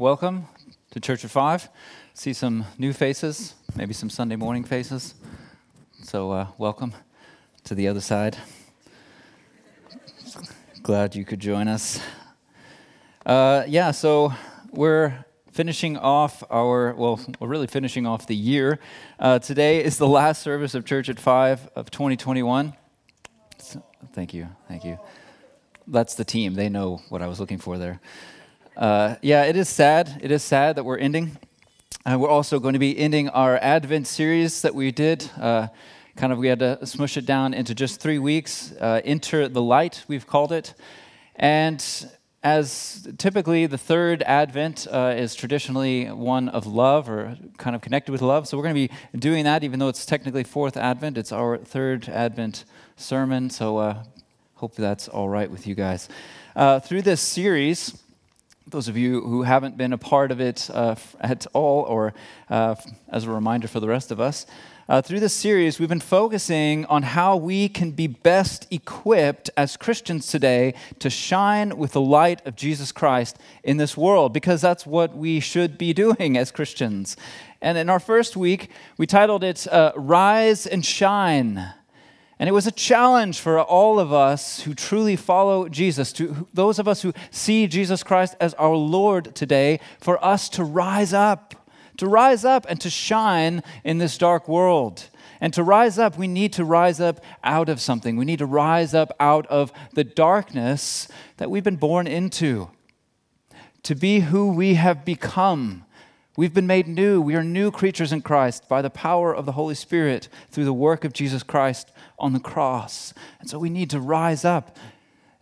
welcome to Church at Five. See some new faces, maybe some Sunday morning faces. So, uh, welcome to the other side. Glad you could join us. Uh, yeah, so we're finishing off our, well, we're really finishing off the year. Uh, today is the last service of Church at Five of 2021. So, thank you, thank you. That's the team. They know what I was looking for there. Uh, yeah, it is sad. It is sad that we're ending. Uh, we're also going to be ending our Advent series that we did. Uh, kind of, we had to smush it down into just three weeks. Uh, Enter the Light, we've called it. And as typically the third Advent uh, is traditionally one of love or kind of connected with love. So we're going to be doing that, even though it's technically fourth Advent. It's our third Advent sermon. So uh, hope that's all right with you guys. through this series, those of you who haven't been a part of it uh, at all, or uh, as a reminder for the rest of us, uh, through this series, we've been focusing on how we can be best equipped as Christians today to shine with the light of Jesus Christ in this world, because that's what we should be doing as Christians. And in our first week, we titled it uh, Rise and Shine. And it was a challenge for all of us who truly follow Jesus, to those of us who see Jesus Christ as our Lord today, for us to rise up, to rise up and to shine in this dark world. And to rise up, we need to rise up out of something. We need to rise up out of the darkness that we've been born into, to be who we have become We've been made new. We are new creatures in Christ by the power of the Holy Spirit through the work of Jesus Christ on the cross. And so we need to rise up.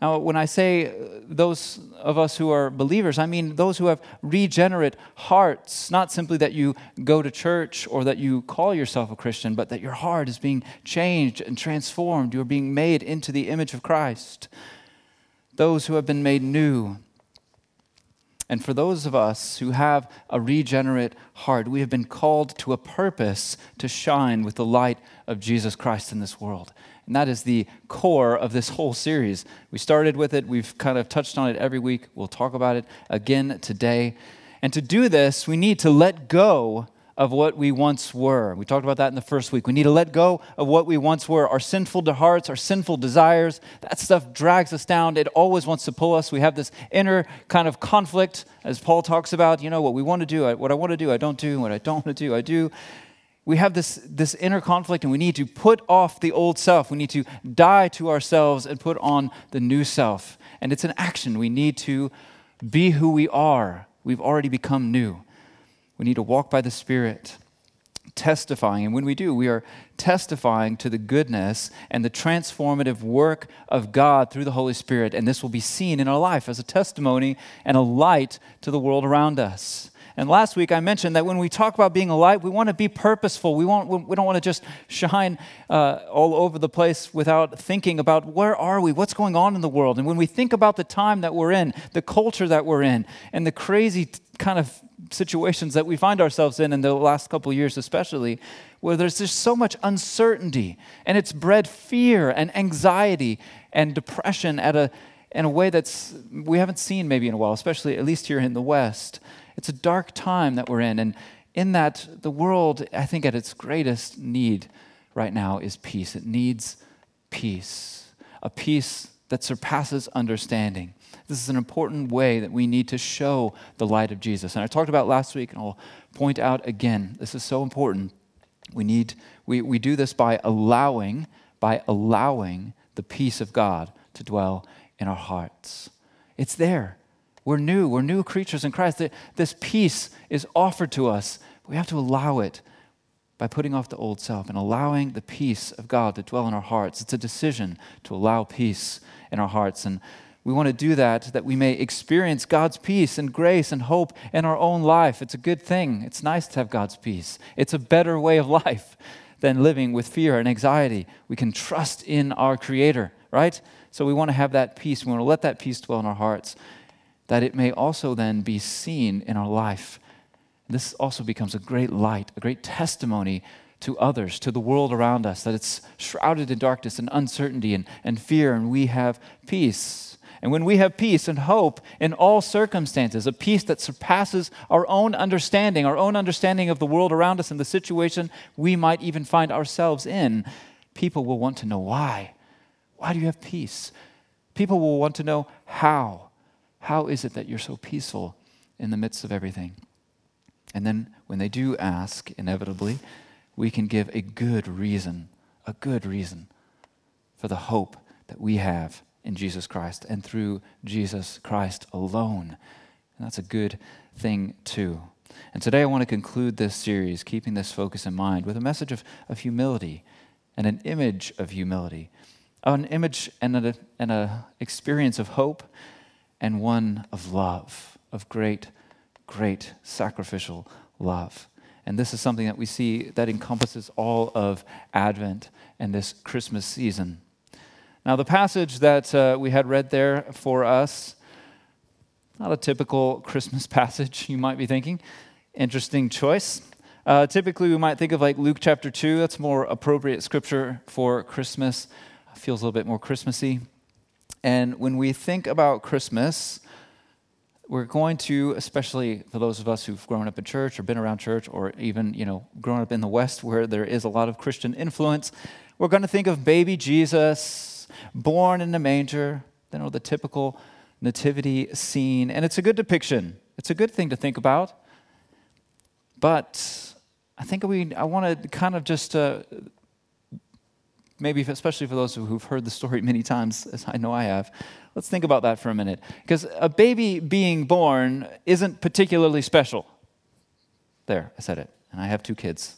Now, when I say uh, those of us who are believers, I mean those who have regenerate hearts, not simply that you go to church or that you call yourself a Christian, but that your heart is being changed and transformed. You're being made into the image of Christ. Those who have been made new and for those of us who have a regenerate heart, we have been called to a purpose to shine with the light of Jesus Christ in this world. And that is the core of this whole series. We started with it, we've kind of touched on it every week. We'll talk about it again today. And to do this, we need to let go of what we once were. We talked about that in the first week. We need to let go of what we once were our sinful hearts, our sinful desires. That stuff drags us down. It always wants to pull us. We have this inner kind of conflict, as Paul talks about, you know, what we want to do, what I want to do, I don't do, what I don't want to do, I do. We have this, this inner conflict, and we need to put off the old self. We need to die to ourselves and put on the new self. And it's an action. We need to be who we are. We've already become new. We need to walk by the Spirit, testifying. And when we do, we are testifying to the goodness and the transformative work of God through the Holy Spirit. And this will be seen in our life as a testimony and a light to the world around us. And last week I mentioned that when we talk about being a light, we want to be purposeful. We, want, we don't want to just shine uh, all over the place without thinking about where are we, what's going on in the world. And when we think about the time that we're in, the culture that we're in, and the crazy kind of situations that we find ourselves in in the last couple years, especially, where there's just so much uncertainty and it's bred fear and anxiety and depression at a, in a way that's we haven't seen maybe in a while, especially at least here in the West. It's a dark time that we're in. And in that, the world, I think, at its greatest need right now is peace. It needs peace, a peace that surpasses understanding. This is an important way that we need to show the light of Jesus. And I talked about last week, and I'll point out again this is so important. We need, we, we do this by allowing, by allowing the peace of God to dwell in our hearts. It's there. We're new. We're new creatures in Christ. This peace is offered to us. We have to allow it by putting off the old self and allowing the peace of God to dwell in our hearts. It's a decision to allow peace in our hearts. And we want to do that that we may experience God's peace and grace and hope in our own life. It's a good thing. It's nice to have God's peace. It's a better way of life than living with fear and anxiety. We can trust in our Creator, right? So we want to have that peace. We want to let that peace dwell in our hearts, that it may also then be seen in our life. This also becomes a great light, a great testimony to others, to the world around us, that it's shrouded in darkness and uncertainty and, and fear, and we have peace. And when we have peace and hope in all circumstances, a peace that surpasses our own understanding, our own understanding of the world around us and the situation we might even find ourselves in, people will want to know why. Why do you have peace? People will want to know how. How is it that you're so peaceful in the midst of everything? And then when they do ask, inevitably, we can give a good reason, a good reason for the hope that we have in Jesus Christ and through Jesus Christ alone. And that's a good thing, too. And today I want to conclude this series, keeping this focus in mind, with a message of, of humility and an image of humility, an image and an experience of hope and one of love, of great, great sacrificial love. And this is something that we see that encompasses all of Advent and this Christmas season. Now, the passage that uh, we had read there for us, not a typical Christmas passage, you might be thinking. Interesting choice. Uh, typically, we might think of like Luke chapter 2. That's more appropriate scripture for Christmas. Feels a little bit more Christmassy. And when we think about Christmas, we're going to, especially for those of us who've grown up in church or been around church or even, you know, grown up in the West where there is a lot of Christian influence, we're going to think of baby Jesus born in a manger, you know, the typical nativity scene. And it's a good depiction. It's a good thing to think about. But I think we, I want to kind of just, uh, maybe especially for those who've heard the story many times, as I know I have, let's think about that for a minute. Because a baby being born isn't particularly special. There, I said it. And I have two kids.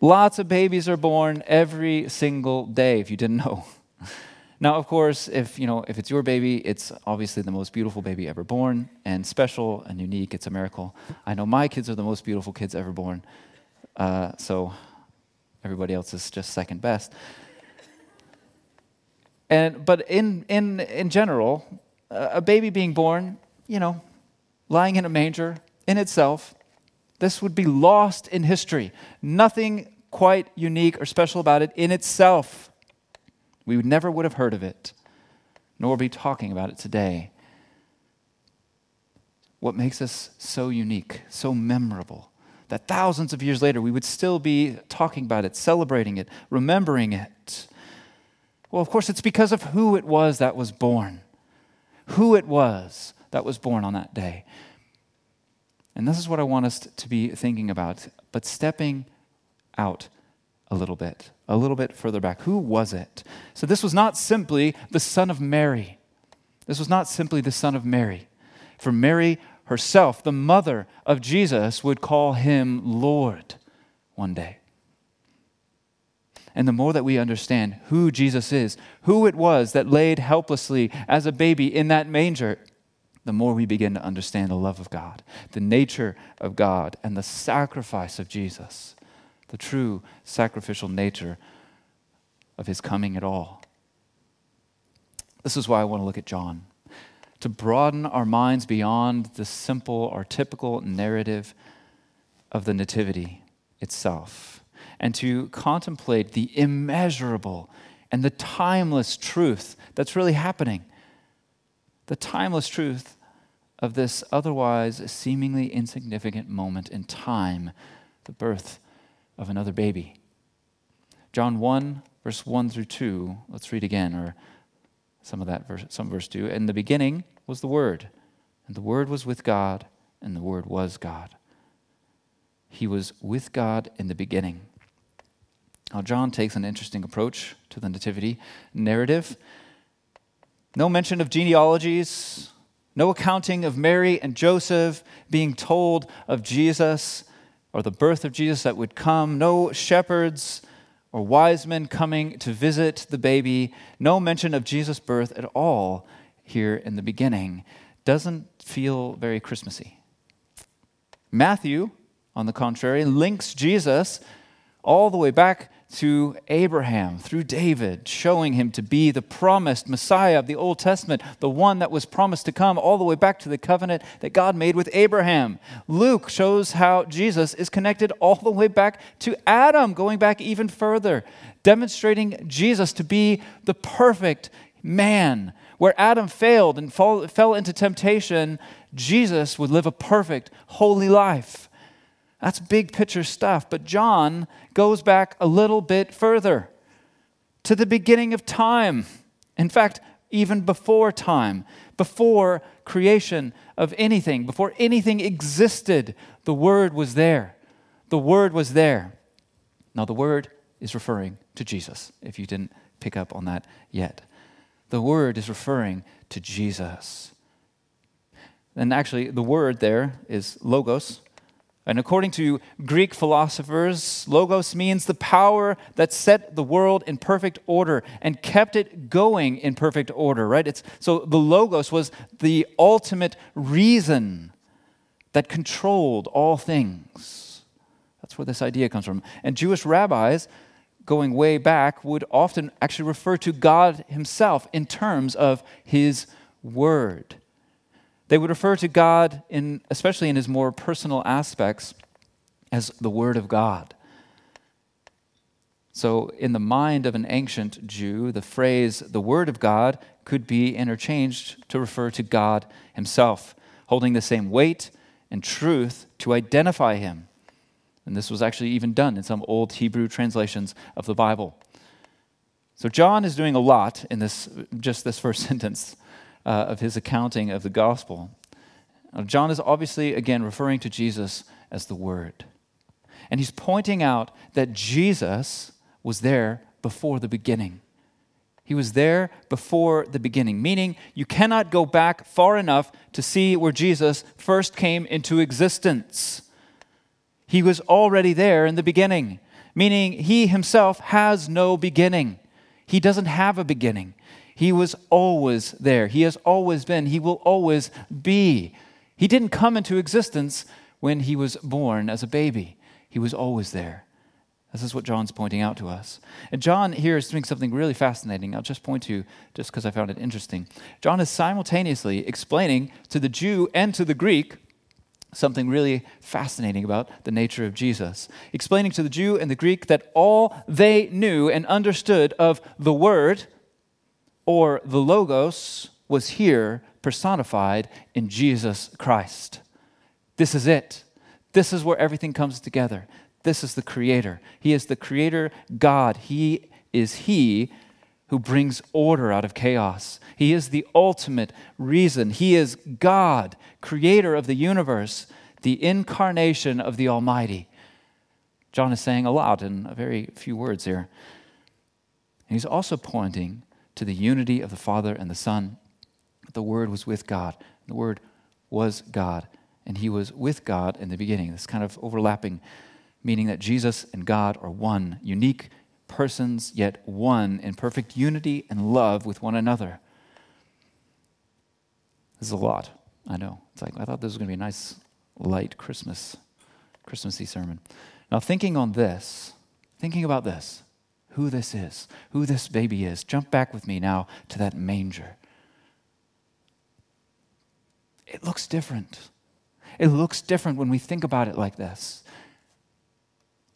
Lots of babies are born every single day, if you didn't know. Now, of course, if you know if it's your baby, it's obviously the most beautiful baby ever born, and special and unique. It's a miracle. I know my kids are the most beautiful kids ever born, uh, so everybody else is just second best. And but in in in general, a baby being born, you know, lying in a manger in itself, this would be lost in history. Nothing quite unique or special about it in itself. We never would have heard of it, nor be talking about it today. What makes us so unique, so memorable, that thousands of years later we would still be talking about it, celebrating it, remembering it? Well, of course, it's because of who it was that was born. Who it was that was born on that day. And this is what I want us to be thinking about. But stepping out a little bit, a little bit further back. Who was it? So this was not simply the son of Mary. This was not simply the son of Mary. For Mary herself, the mother of Jesus, would call him Lord one day. And the more that we understand who Jesus is, who it was that laid helplessly as a baby in that manger, the more we begin to understand the love of God, the nature of God, and the sacrifice of Jesus the true sacrificial nature of his coming at all. This is why I want to look at John. To broaden our minds beyond the simple or typical narrative of the Nativity itself, and to contemplate the immeasurable and the timeless truth that's really happening. The timeless truth of this otherwise seemingly insignificant moment in time, the birth of another baby. John 1, verse 1 through 2, let's read again, or some of that verse, some verse 2. In the beginning was the Word, and the Word was with God, and the Word was God. He was with God in the beginning. Now, John takes an interesting approach to the Nativity narrative. No mention of genealogies, no accounting of Mary and Joseph being told of Jesus or the birth of Jesus that would come, no shepherds or wise men coming to visit the baby, no mention of Jesus' birth at all here in the beginning, doesn't feel very Christmassy. Matthew, on the contrary, links Jesus all the way back to Abraham through David, showing him to be the promised Messiah of the Old Testament, the one that was promised to come all the way back to the covenant that God made with Abraham. Luke shows how Jesus is connected all the way back to Adam, going back even further, demonstrating Jesus to be the perfect man Where Adam failed and fall, fell into temptation, Jesus would live a perfect, holy life. That's big picture stuff. But John goes back a little bit further to the beginning of time. In fact, even before time, before creation of anything, before anything existed, the Word was there. The Word was there. Now, the Word is referring to Jesus, if you didn't pick up on that yet. The Word is referring to Jesus. And actually, the word there is logos. And according to Greek philosophers, logos means the power that set the world in perfect order and kept it going in perfect order, right? It's, so the logos was the ultimate reason that controlled all things. That's where this idea comes from. And Jewish rabbis, going way back, would often actually refer to God himself in terms of his word. They would refer to God, in, especially in his more personal aspects, as the Word of God. So, in the mind of an ancient Jew, the phrase the Word of God could be interchanged to refer to God Himself, holding the same weight and truth to identify Him. And this was actually even done in some old Hebrew translations of the Bible. So, John is doing a lot in this, just this first sentence uh, of his accounting of the gospel. Now, John is obviously, again, referring to Jesus as the Word. And he's pointing out that Jesus was there before the beginning. He was there before the beginning, meaning you cannot go back far enough to see where Jesus first came into existence. He was already there in the beginning, meaning he himself has no beginning. He doesn't have a beginning. He was always there. He has always been. He will always be. He didn't come into existence when he was born as a baby, he was always there. This is what John's pointing out to us. And John here is doing something really fascinating. I'll just point to just because I found it interesting. John is simultaneously explaining to the Jew and to the Greek something really fascinating about the nature of Jesus. Explaining to the Jew and the Greek that all they knew and understood of the Word, or the Logos was here personified in Jesus Christ. This is it. This is where everything comes together. This is the Creator. He is the Creator God. He is He who brings order out of chaos. He is the ultimate reason. He is God, Creator of the universe, the incarnation of the Almighty. John is saying a lot in a very few words here. And he's also pointing to the unity of the Father and the Son. The Word was with God. The Word was God, and He was with God in the beginning. This kind of overlapping, meaning that Jesus and God are one, unique persons, yet one in perfect unity and love with one another. This is a lot, I know. It's like I thought this was going to be a nice, light Christmas, Christmassy sermon. Now, thinking on this, thinking about this, who this is, who this baby is. Jump back with me now to that manger. It looks different. It looks different when we think about it like this.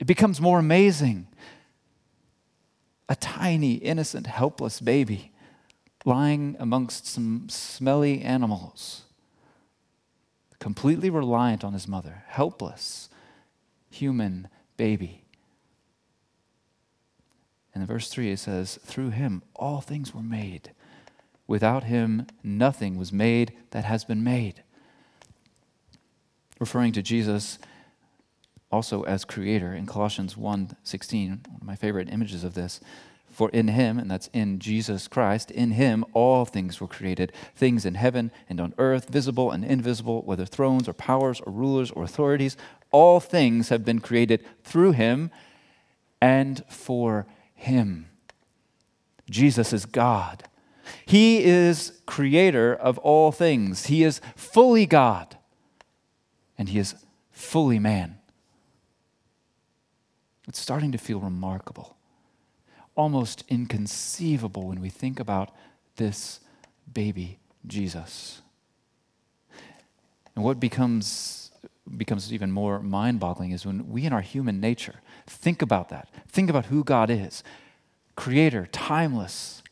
It becomes more amazing. A tiny, innocent, helpless baby lying amongst some smelly animals, completely reliant on his mother, helpless, human baby. And in verse 3, it says, Through him all things were made. Without him, nothing was made that has been made. Referring to Jesus also as creator in Colossians 1:16, one of my favorite images of this. For in him, and that's in Jesus Christ, in him all things were created, things in heaven and on earth, visible and invisible, whether thrones or powers or rulers or authorities, all things have been created through him and for him. Jesus is God. He is creator of all things. He is fully God, and He is fully man. It's starting to feel remarkable, almost inconceivable when we think about this baby Jesus. And what becomes, becomes even more mind boggling is when we, in our human nature, Think about that. Think about who God is creator, timeless,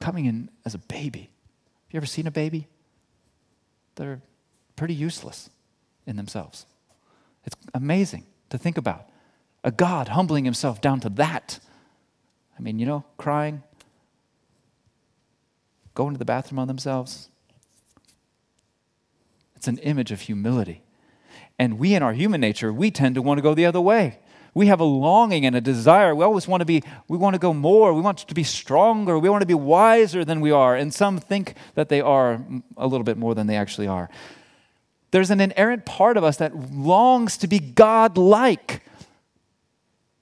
coming in as a baby. Have you ever seen a baby? They're pretty useless in themselves. It's amazing to think about. A God humbling himself down to that. I mean, you know, crying, going to the bathroom on themselves. It's an image of humility. And we, in our human nature, we tend to want to go the other way. We have a longing and a desire. We always want to be, we want to go more. We want to be stronger. We want to be wiser than we are. And some think that they are a little bit more than they actually are. There's an inherent part of us that longs to be God like.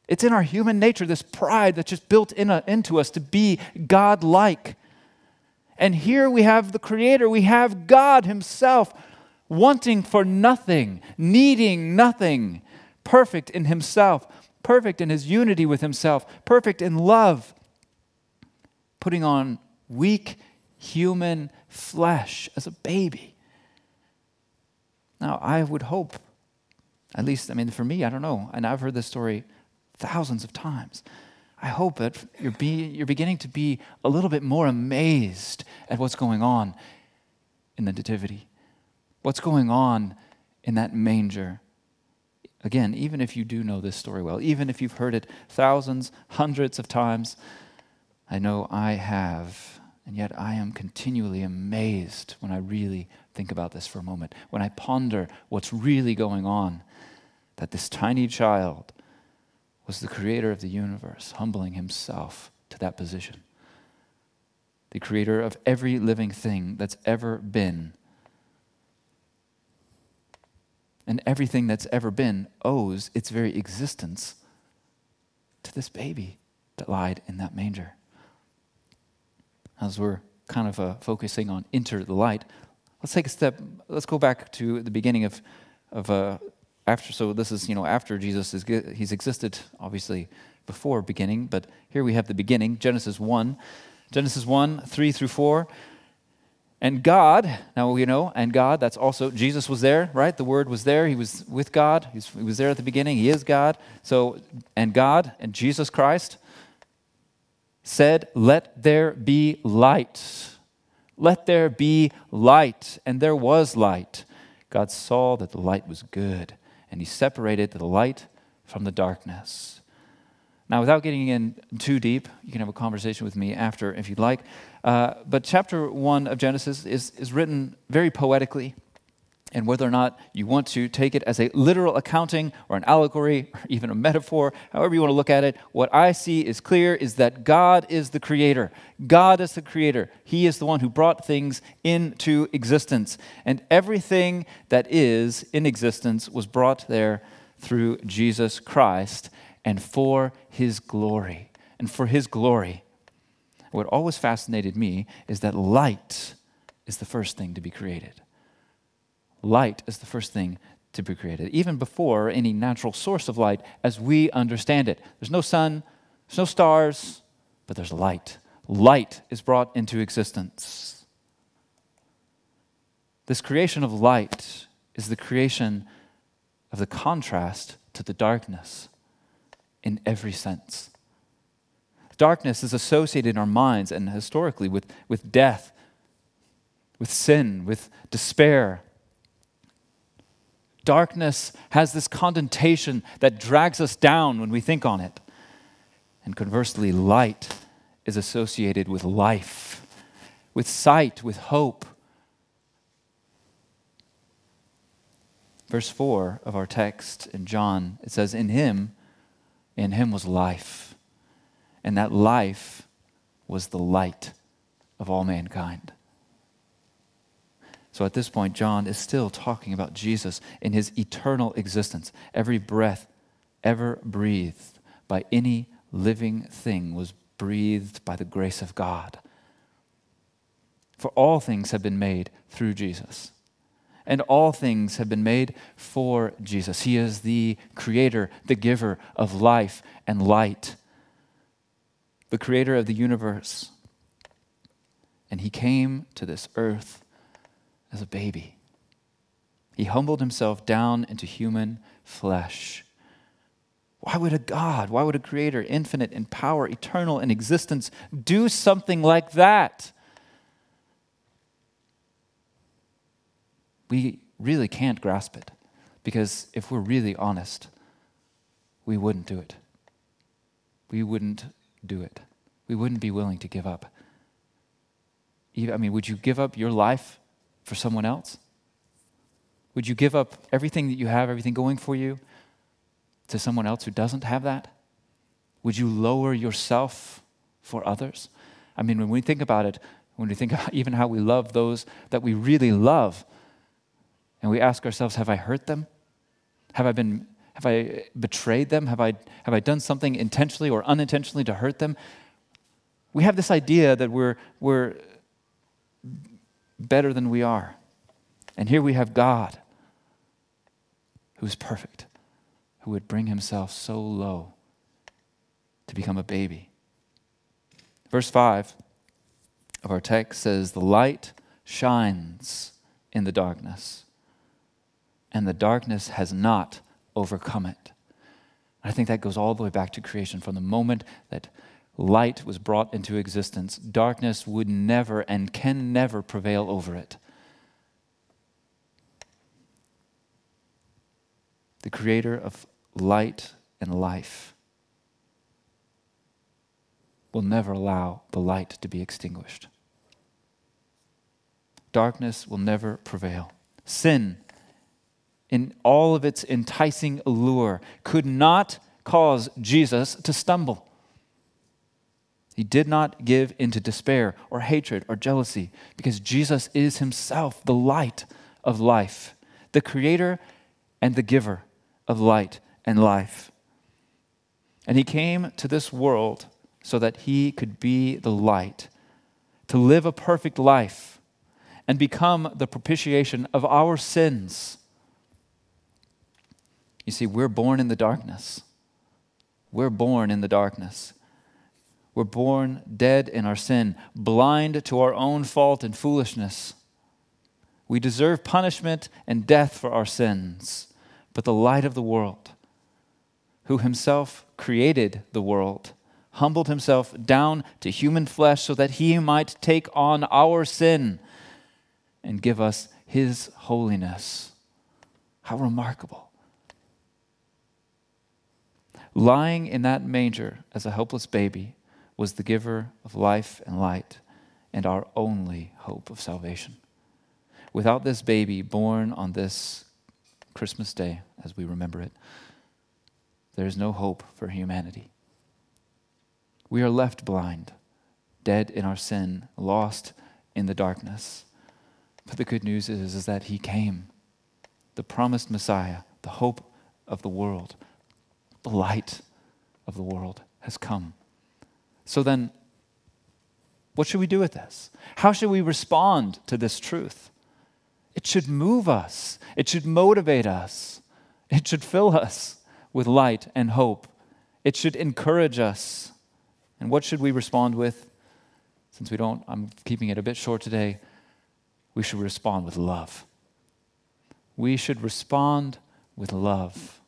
It's in our human nature, this pride that's just built in a, into us to be God like. And here we have the Creator, we have God Himself wanting for nothing, needing nothing, perfect in Himself, perfect in His unity with Himself, perfect in love, putting on weak human flesh as a baby. Now, I would hope, at least, I mean, for me, I don't know, and I've heard this story thousands of times. I hope that you're, be, you're beginning to be a little bit more amazed at what's going on in the Nativity, what's going on in that manger. Again, even if you do know this story well, even if you've heard it thousands, hundreds of times, I know I have, and yet I am continually amazed when I really think about this for a moment, when I ponder what's really going on, that this tiny child was the creator of the universe, humbling himself to that position. The creator of every living thing that's ever been. And everything that's ever been owes its very existence to this baby that lied in that manger. As we're kind of uh, focusing on enter the light, Let's take a step. Let's go back to the beginning of, of uh, after. So this is you know after Jesus is he's existed obviously before beginning, but here we have the beginning. Genesis one, Genesis one three through four. And God, now we know, and God, that's also, Jesus was there, right? The Word was there. He was with God. he was there at the beginning. He is God. So, and God and Jesus Christ said, Let there be light. Let there be light. And there was light. God saw that the light was good, and he separated the light from the darkness. Now, without getting in too deep, you can have a conversation with me after if you'd like. Uh, but chapter one of Genesis is, is written very poetically and whether or not you want to take it as a literal accounting or an allegory or even a metaphor, however you want to look at it, what I see is clear is that God is the creator. God is the creator. He is the one who brought things into existence. And everything that is in existence was brought there through Jesus Christ and for his glory. And for his glory. What always fascinated me is that light is the first thing to be created light is the first thing to be created, even before any natural source of light as we understand it. There's no sun, there's no stars, but there's light. Light is brought into existence. This creation of light is the creation of the contrast to the darkness in every sense. Darkness is associated in our minds and historically with, with death, with sin, with despair, Darkness has this connotation that drags us down when we think on it. And conversely, light is associated with life, with sight, with hope. Verse 4 of our text in John, it says, In him, in him was life, and that life was the light of all mankind. So at this point, John is still talking about Jesus in his eternal existence. Every breath ever breathed by any living thing was breathed by the grace of God. For all things have been made through Jesus. And all things have been made for Jesus. He is the creator, the giver of life and light, the creator of the universe. And he came to this earth as a baby. He humbled himself down into human flesh. Why would a God, why would a creator, infinite in power, eternal in existence, do something like that? We really can't grasp it because if we're really honest, we wouldn't do it. We wouldn't do it. We wouldn't be willing to give up. I mean, would you give up your life for someone else? Would you give up everything that you have, everything going for you, to someone else who doesn't have that? Would you lower yourself for others? I mean, when we think about it, when we think about even how we love those that we really love, and we ask ourselves, have I hurt them? Have I been have I betrayed them? Have I have I done something intentionally or unintentionally to hurt them? We have this idea that we're we're better than we are. And here we have God who's perfect, who would bring himself so low to become a baby. Verse 5 of our text says, The light shines in the darkness, and the darkness has not overcome it. I think that goes all the way back to creation. From the moment that light was brought into existence, darkness would never and can never prevail over it. The creator of light and life will never allow the light to be extinguished. Darkness will never prevail. Sin in all of its enticing allure, could not cause Jesus to stumble. He did not give into despair or hatred or jealousy because Jesus is himself the light of life, the creator and the giver of light and life. And he came to this world so that he could be the light, to live a perfect life, and become the propitiation of our sins you see, we're born in the darkness. We're born in the darkness. We're born dead in our sin, blind to our own fault and foolishness. We deserve punishment and death for our sins. But the light of the world, who himself created the world, humbled himself down to human flesh so that he might take on our sin and give us his holiness. How remarkable. Lying in that manger as a helpless baby was the giver of life and light and our only hope of salvation. Without this baby born on this Christmas day, as we remember it, there is no hope for humanity. We are left blind, dead in our sin, lost in the darkness. But the good news is, is that He came, the promised Messiah, the hope of the world the light of the world has come. So then, what should we do with this? How should we respond to this truth? It should move us, it should motivate us, it should fill us with light and hope, it should encourage us. And what should we respond with? Since we don't, I'm keeping it a bit short today, we should respond with love. We should respond with love.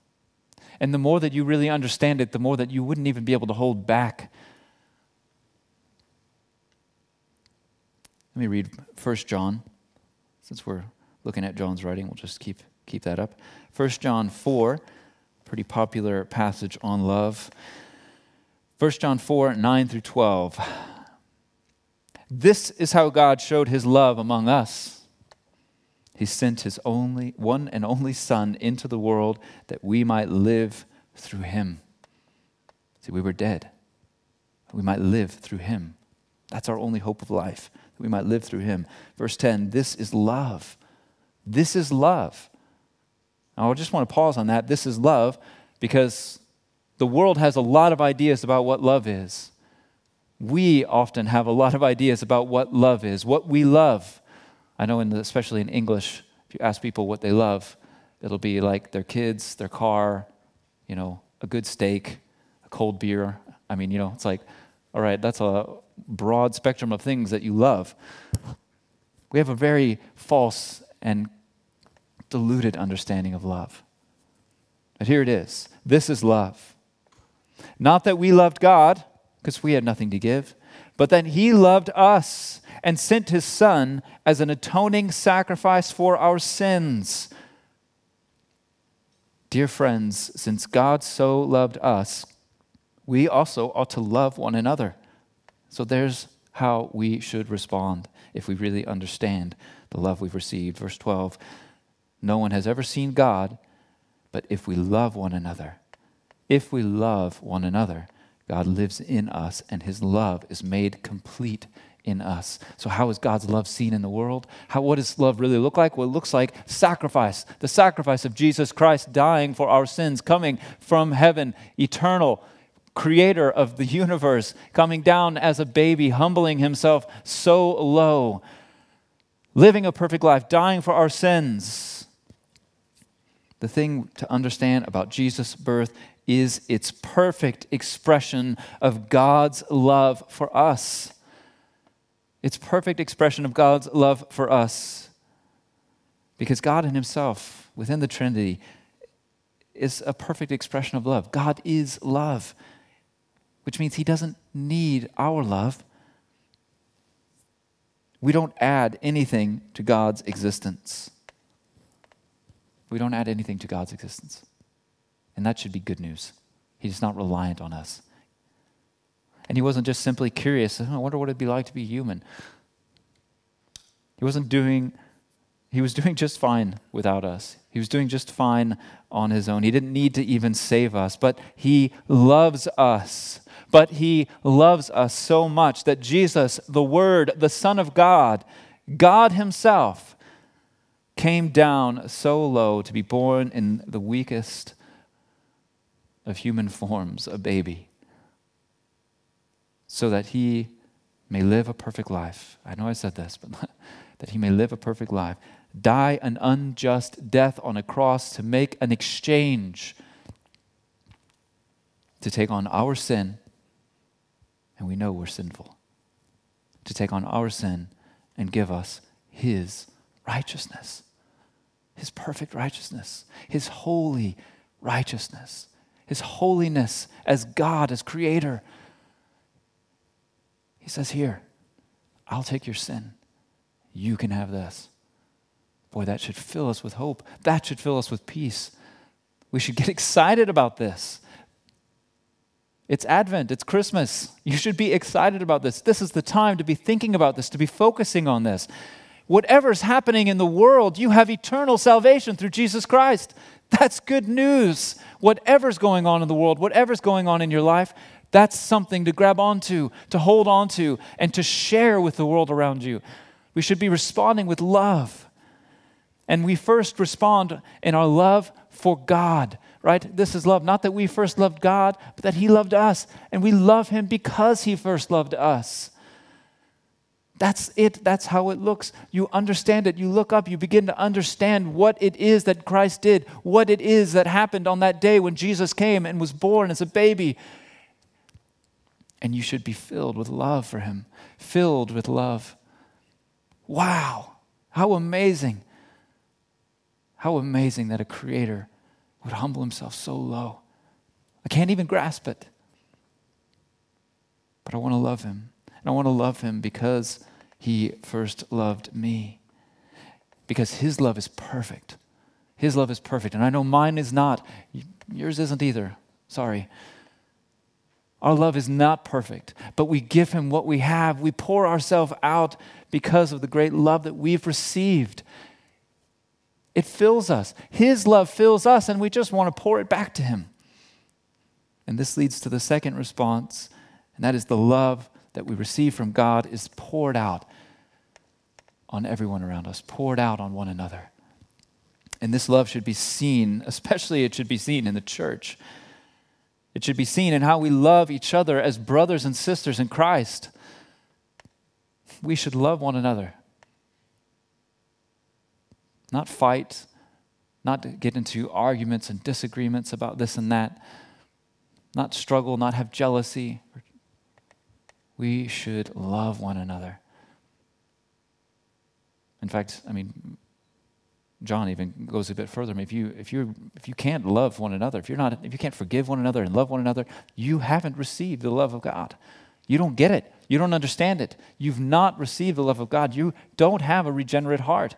And the more that you really understand it, the more that you wouldn't even be able to hold back. Let me read 1 John. Since we're looking at John's writing, we'll just keep, keep that up. 1 John 4, pretty popular passage on love. 1 John 4, 9 through 12. This is how God showed his love among us he sent his only one and only son into the world that we might live through him. See, we were dead. We might live through him. That's our only hope of life, we might live through him. Verse 10 this is love. This is love. I just want to pause on that. This is love because the world has a lot of ideas about what love is. We often have a lot of ideas about what love is, what we love. I know, in the, especially in English, if you ask people what they love, it'll be like their kids, their car, you know, a good steak, a cold beer. I mean, you know, it's like, all right, that's a broad spectrum of things that you love. We have a very false and diluted understanding of love. But here it is this is love. Not that we loved God, because we had nothing to give, but that He loved us and sent His Son as an atoning sacrifice for our sins. Dear friends, since God so loved us, we also ought to love one another. So there's how we should respond if we really understand the love we've received. Verse 12 No one has ever seen God, but if we love one another, if we love one another, God lives in us and his love is made complete in us. So, how is God's love seen in the world? How, what does love really look like? Well, it looks like sacrifice the sacrifice of Jesus Christ dying for our sins, coming from heaven, eternal, creator of the universe, coming down as a baby, humbling himself so low, living a perfect life, dying for our sins. The thing to understand about Jesus' birth is its perfect expression of God's love for us. It's perfect expression of God's love for us. Because God in Himself, within the Trinity, is a perfect expression of love. God is love, which means He doesn't need our love. We don't add anything to God's existence. We don't add anything to God's existence. And that should be good news. He's not reliant on us. And he wasn't just simply curious, I wonder what it'd be like to be human. He wasn't doing, he was doing just fine without us. He was doing just fine on his own. He didn't need to even save us, but he loves us. But he loves us so much that Jesus, the Word, the Son of God, God Himself, came down so low to be born in the weakest of human forms, a baby so that he may live a perfect life. I know I said this, but that he may live a perfect life, die an unjust death on a cross to make an exchange to take on our sin, and we know we're sinful, to take on our sin and give us his righteousness, his perfect righteousness, his holy righteousness, his holiness as God, as creator he says, Here, I'll take your sin. You can have this. Boy, that should fill us with hope. That should fill us with peace. We should get excited about this. It's Advent, it's Christmas. You should be excited about this. This is the time to be thinking about this, to be focusing on this. Whatever's happening in the world, you have eternal salvation through Jesus Christ. That's good news. Whatever's going on in the world, whatever's going on in your life, that's something to grab onto, to hold onto, and to share with the world around you. We should be responding with love. And we first respond in our love for God, right? This is love. Not that we first loved God, but that He loved us. And we love Him because He first loved us. That's it. That's how it looks. You understand it. You look up. You begin to understand what it is that Christ did, what it is that happened on that day when Jesus came and was born as a baby and you should be filled with love for him. Filled with love. Wow, how amazing. How amazing that a creator would humble himself so low. I can't even grasp it. But I want to love him. And I want to love him because he first loved me. Because his love is perfect. His love is perfect. And I know mine is not. Yours isn't either. Sorry. Our love is not perfect, but we give Him what we have. We pour ourselves out because of the great love that we've received. It fills us. His love fills us, and we just want to pour it back to Him. And this leads to the second response, and that is the love that we receive from God is poured out on everyone around us, poured out on one another. And this love should be seen, especially it should be seen in the church. It should be seen in how we love each other as brothers and sisters in Christ. We should love one another. Not fight, not get into arguments and disagreements about this and that, not struggle, not have jealousy. We should love one another. In fact, I mean, John even goes a bit further. I mean, If you, if, you, if you can't love one another, if, you're not, if you can't forgive one another and love one another, you haven't received the love of God. You don't get it. You don't understand it. You've not received the love of God. You don't have a regenerate heart.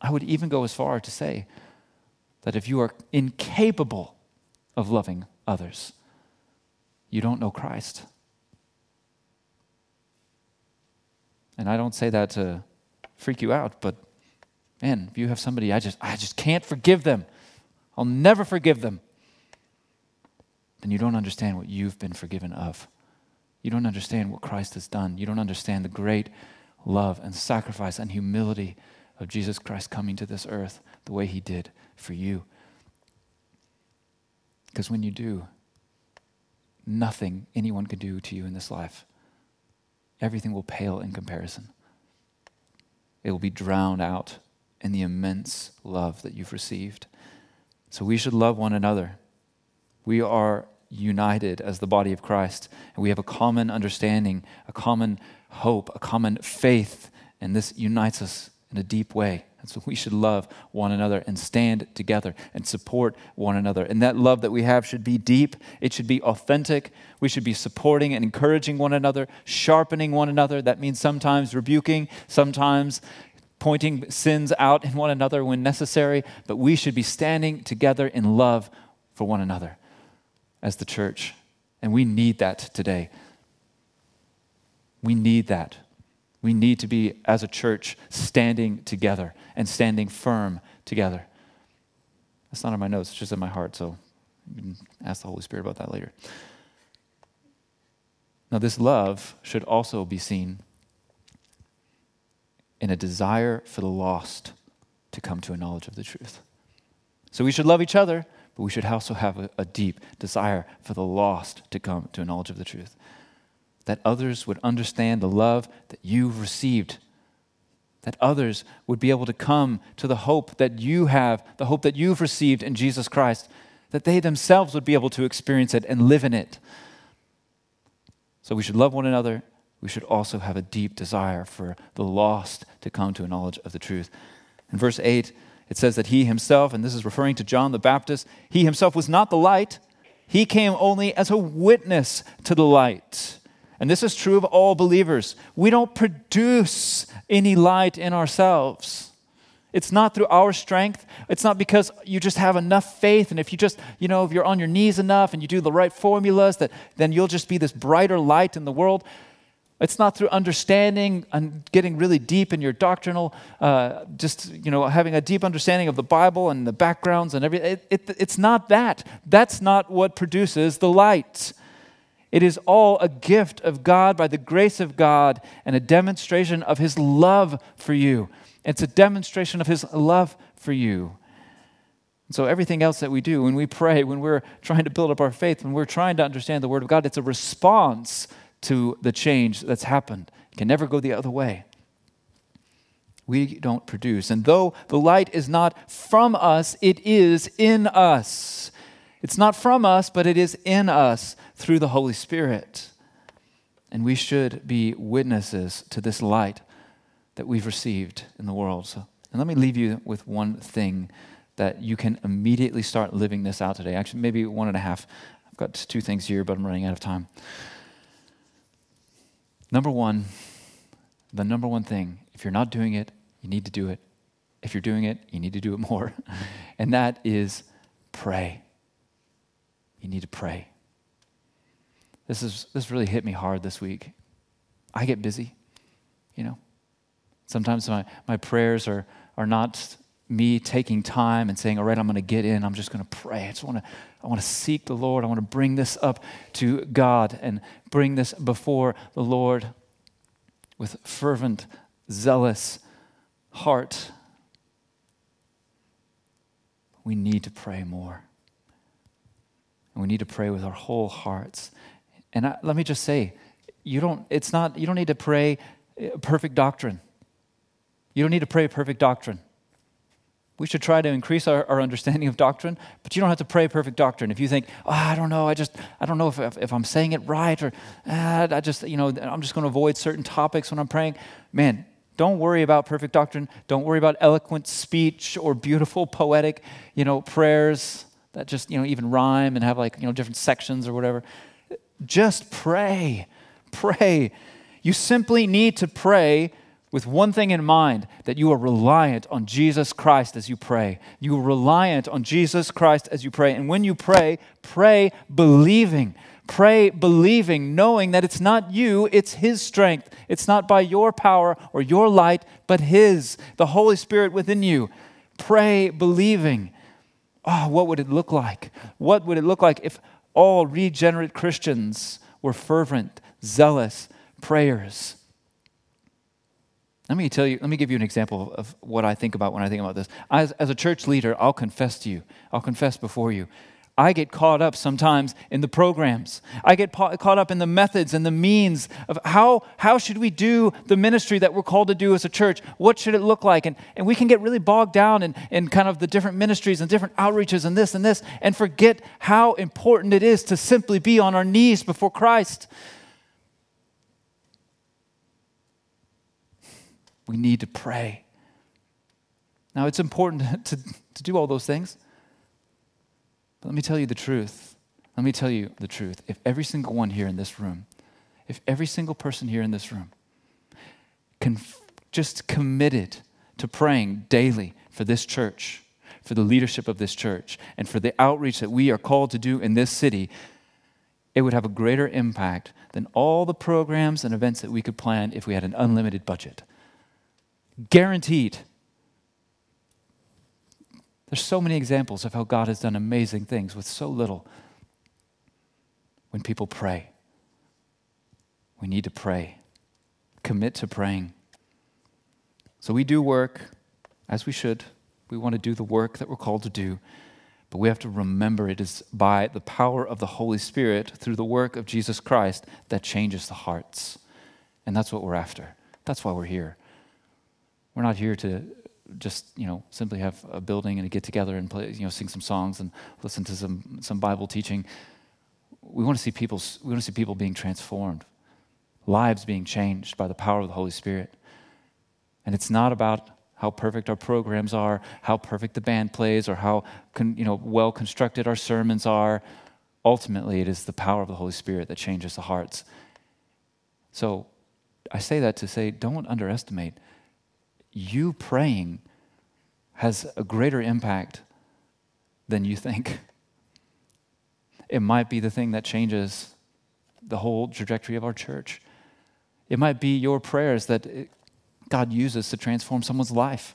I would even go as far to say that if you are incapable of loving others, you don't know Christ. And I don't say that to freak you out, but man, if you have somebody I just I just can't forgive them. I'll never forgive them. Then you don't understand what you've been forgiven of. You don't understand what Christ has done. You don't understand the great love and sacrifice and humility of Jesus Christ coming to this earth the way he did for you. Because when you do, nothing anyone can do to you in this life everything will pale in comparison. It will be drowned out in the immense love that you've received. So we should love one another. We are united as the body of Christ, and we have a common understanding, a common hope, a common faith, and this unites us in a deep way. And so we should love one another and stand together and support one another. And that love that we have should be deep, it should be authentic. We should be supporting and encouraging one another, sharpening one another. That means sometimes rebuking, sometimes pointing sins out in one another when necessary. But we should be standing together in love for one another as the church. And we need that today. We need that. We need to be, as a church, standing together and standing firm together. That's not in my notes, it's just in my heart, so you can ask the Holy Spirit about that later. Now, this love should also be seen in a desire for the lost to come to a knowledge of the truth. So we should love each other, but we should also have a, a deep desire for the lost to come to a knowledge of the truth that others would understand the love that you've received. That others would be able to come to the hope that you have, the hope that you've received in Jesus Christ, that they themselves would be able to experience it and live in it. So we should love one another. We should also have a deep desire for the lost to come to a knowledge of the truth. In verse 8, it says that he himself, and this is referring to John the Baptist, he himself was not the light, he came only as a witness to the light. And this is true of all believers. We don't produce any light in ourselves. It's not through our strength. It's not because you just have enough faith. And if you just, you know, if you're on your knees enough and you do the right formulas, that then you'll just be this brighter light in the world. It's not through understanding and getting really deep in your doctrinal, uh, just, you know, having a deep understanding of the Bible and the backgrounds and everything. It, it, it's not that. That's not what produces the light. It is all a gift of God by the grace of God and a demonstration of His love for you. It's a demonstration of His love for you. So, everything else that we do, when we pray, when we're trying to build up our faith, when we're trying to understand the Word of God, it's a response to the change that's happened. It can never go the other way. We don't produce. And though the light is not from us, it is in us. It's not from us, but it is in us through the Holy Spirit. And we should be witnesses to this light that we've received in the world. So, and let me leave you with one thing that you can immediately start living this out today. Actually, maybe one and a half. I've got two things here, but I'm running out of time. Number one, the number one thing, if you're not doing it, you need to do it. If you're doing it, you need to do it more. and that is pray. You need to pray. This, is, this really hit me hard this week. I get busy, you know. Sometimes my, my prayers are, are not me taking time and saying, all right, I'm going to get in. I'm just going to pray. I just want to, I want to seek the Lord. I want to bring this up to God and bring this before the Lord with fervent, zealous heart. We need to pray more. And we need to pray with our whole hearts. And I, let me just say, you don't, it's not, you don't need to pray uh, perfect doctrine. You don't need to pray perfect doctrine. We should try to increase our, our understanding of doctrine, but you don't have to pray perfect doctrine. If you think, oh, I don't know, I just, I don't know if, if, if I'm saying it right, or ah, I just, you know, I'm just going to avoid certain topics when I'm praying, man, Don't worry about perfect doctrine. Don't worry about eloquent speech or beautiful poetic, you know, prayers that just, you know, even rhyme and have like, you know, different sections or whatever. Just pray. Pray. You simply need to pray with one thing in mind that you are reliant on Jesus Christ as you pray. You are reliant on Jesus Christ as you pray. And when you pray, pray believing. Pray believing, knowing that it's not you, it's His strength. It's not by your power or your light, but His, the Holy Spirit within you. Pray believing. Oh, what would it look like? What would it look like if all regenerate Christians were fervent, zealous prayers? Let me tell you, let me give you an example of what I think about when I think about this. As, as a church leader, I'll confess to you, I'll confess before you. I get caught up sometimes in the programs. I get pa- caught up in the methods and the means of how, how should we do the ministry that we're called to do as a church? What should it look like? And, and we can get really bogged down in, in kind of the different ministries and different outreaches and this and this and forget how important it is to simply be on our knees before Christ We need to pray. Now, it's important to, to do all those things. But let me tell you the truth. Let me tell you the truth. If every single one here in this room, if every single person here in this room can just committed to praying daily for this church, for the leadership of this church, and for the outreach that we are called to do in this city, it would have a greater impact than all the programs and events that we could plan if we had an unlimited budget. Guaranteed. There's so many examples of how God has done amazing things with so little. When people pray, we need to pray, commit to praying. So we do work as we should. We want to do the work that we're called to do. But we have to remember it is by the power of the Holy Spirit through the work of Jesus Christ that changes the hearts. And that's what we're after. That's why we're here. We're not here to just you know simply have a building and a get together and play you know sing some songs and listen to some some Bible teaching. We want to see people we want to see people being transformed, lives being changed by the power of the Holy Spirit. And it's not about how perfect our programs are, how perfect the band plays, or how con, you know well constructed our sermons are. Ultimately, it is the power of the Holy Spirit that changes the hearts. So, I say that to say, don't underestimate you praying has a greater impact than you think. It might be the thing that changes the whole trajectory of our church. It might be your prayers that God uses to transform someone's life.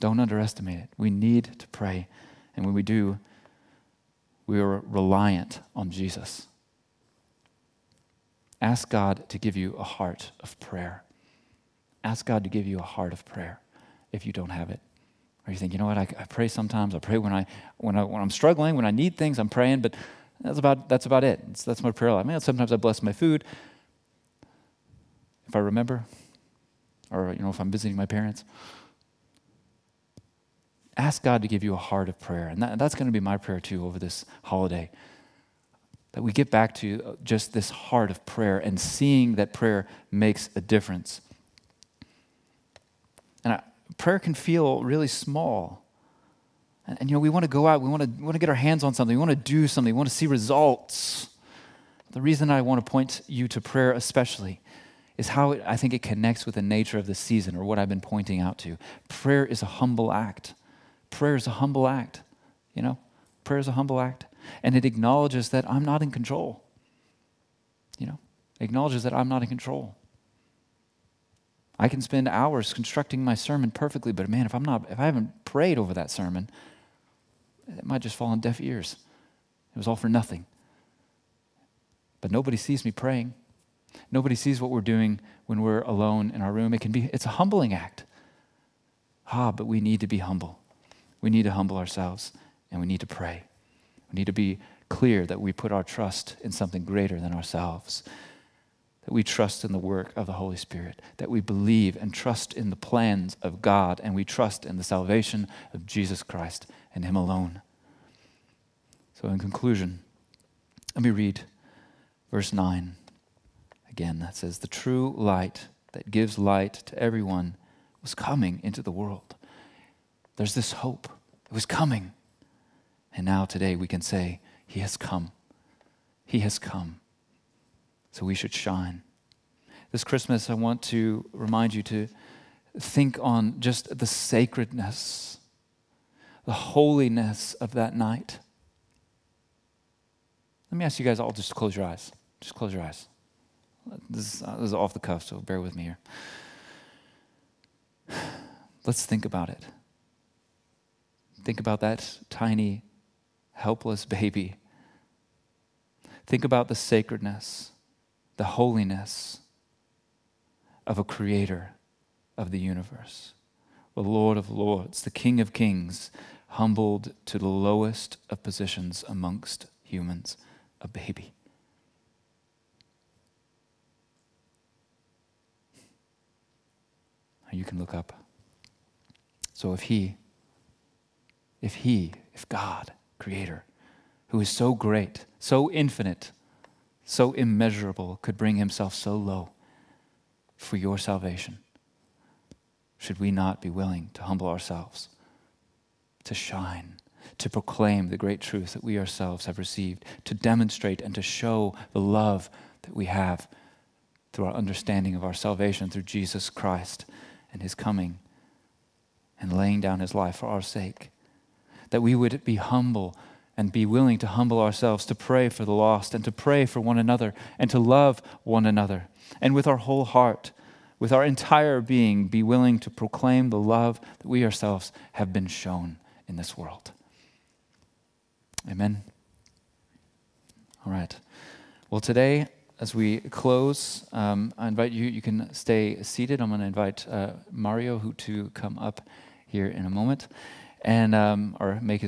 Don't underestimate it. We need to pray. And when we do, we are reliant on Jesus. Ask God to give you a heart of prayer. Ask God to give you a heart of prayer if you don't have it. Or you think, you know what, I, I pray sometimes. I pray when, I, when, I, when I'm struggling, when I need things, I'm praying, but that's about, that's about it. It's, that's my prayer life. Man, sometimes I bless my food if I remember, or you know, if I'm visiting my parents. Ask God to give you a heart of prayer. And that, that's going to be my prayer too over this holiday. That we get back to just this heart of prayer and seeing that prayer makes a difference. Prayer can feel really small. And, and, you know, we want to go out, we want to, want to get our hands on something, we want to do something, we want to see results. The reason I want to point you to prayer, especially, is how it, I think it connects with the nature of the season or what I've been pointing out to. Prayer is a humble act. Prayer is a humble act. You know, prayer is a humble act. And it acknowledges that I'm not in control. You know, acknowledges that I'm not in control. I can spend hours constructing my sermon perfectly, but man, if I'm not, if I haven't prayed over that sermon, it might just fall on deaf ears. It was all for nothing. But nobody sees me praying. Nobody sees what we're doing when we're alone in our room. It can be, it's a humbling act. Ah, but we need to be humble. We need to humble ourselves and we need to pray. We need to be clear that we put our trust in something greater than ourselves that we trust in the work of the Holy Spirit, that we believe and trust in the plans of God, and we trust in the salvation of Jesus Christ and Him alone. So, in conclusion, let me read verse 9 again. That says, The true light that gives light to everyone was coming into the world. There's this hope. It was coming. And now today we can say, He has come. He has come. So we should shine. This Christmas, I want to remind you to think on just the sacredness, the holiness of that night. Let me ask you guys all just close your eyes. Just close your eyes. This is, uh, this is off the cuff, so bear with me here. Let's think about it. Think about that tiny, helpless baby. Think about the sacredness, the holiness of a creator of the universe, the Lord of lords, the King of kings, humbled to the lowest of positions amongst humans, a baby. You can look up. So if He, if He, if God, Creator, who is so great, so infinite, so immeasurable, could bring Himself so low for your salvation, should we not be willing to humble ourselves, to shine, to proclaim the great truth that we ourselves have received, to demonstrate and to show the love that we have through our understanding of our salvation through Jesus Christ and his coming and laying down his life for our sake. That we would be humble and be willing to humble ourselves to pray for the lost and to pray for one another and to love one another. And with our whole heart, with our entire being, be willing to proclaim the love that we ourselves have been shown in this world. Amen. All right. Well, today, as we close, um, I invite you, you can stay seated. I'm going to invite uh, Mario to come up here in a moment and um, or make his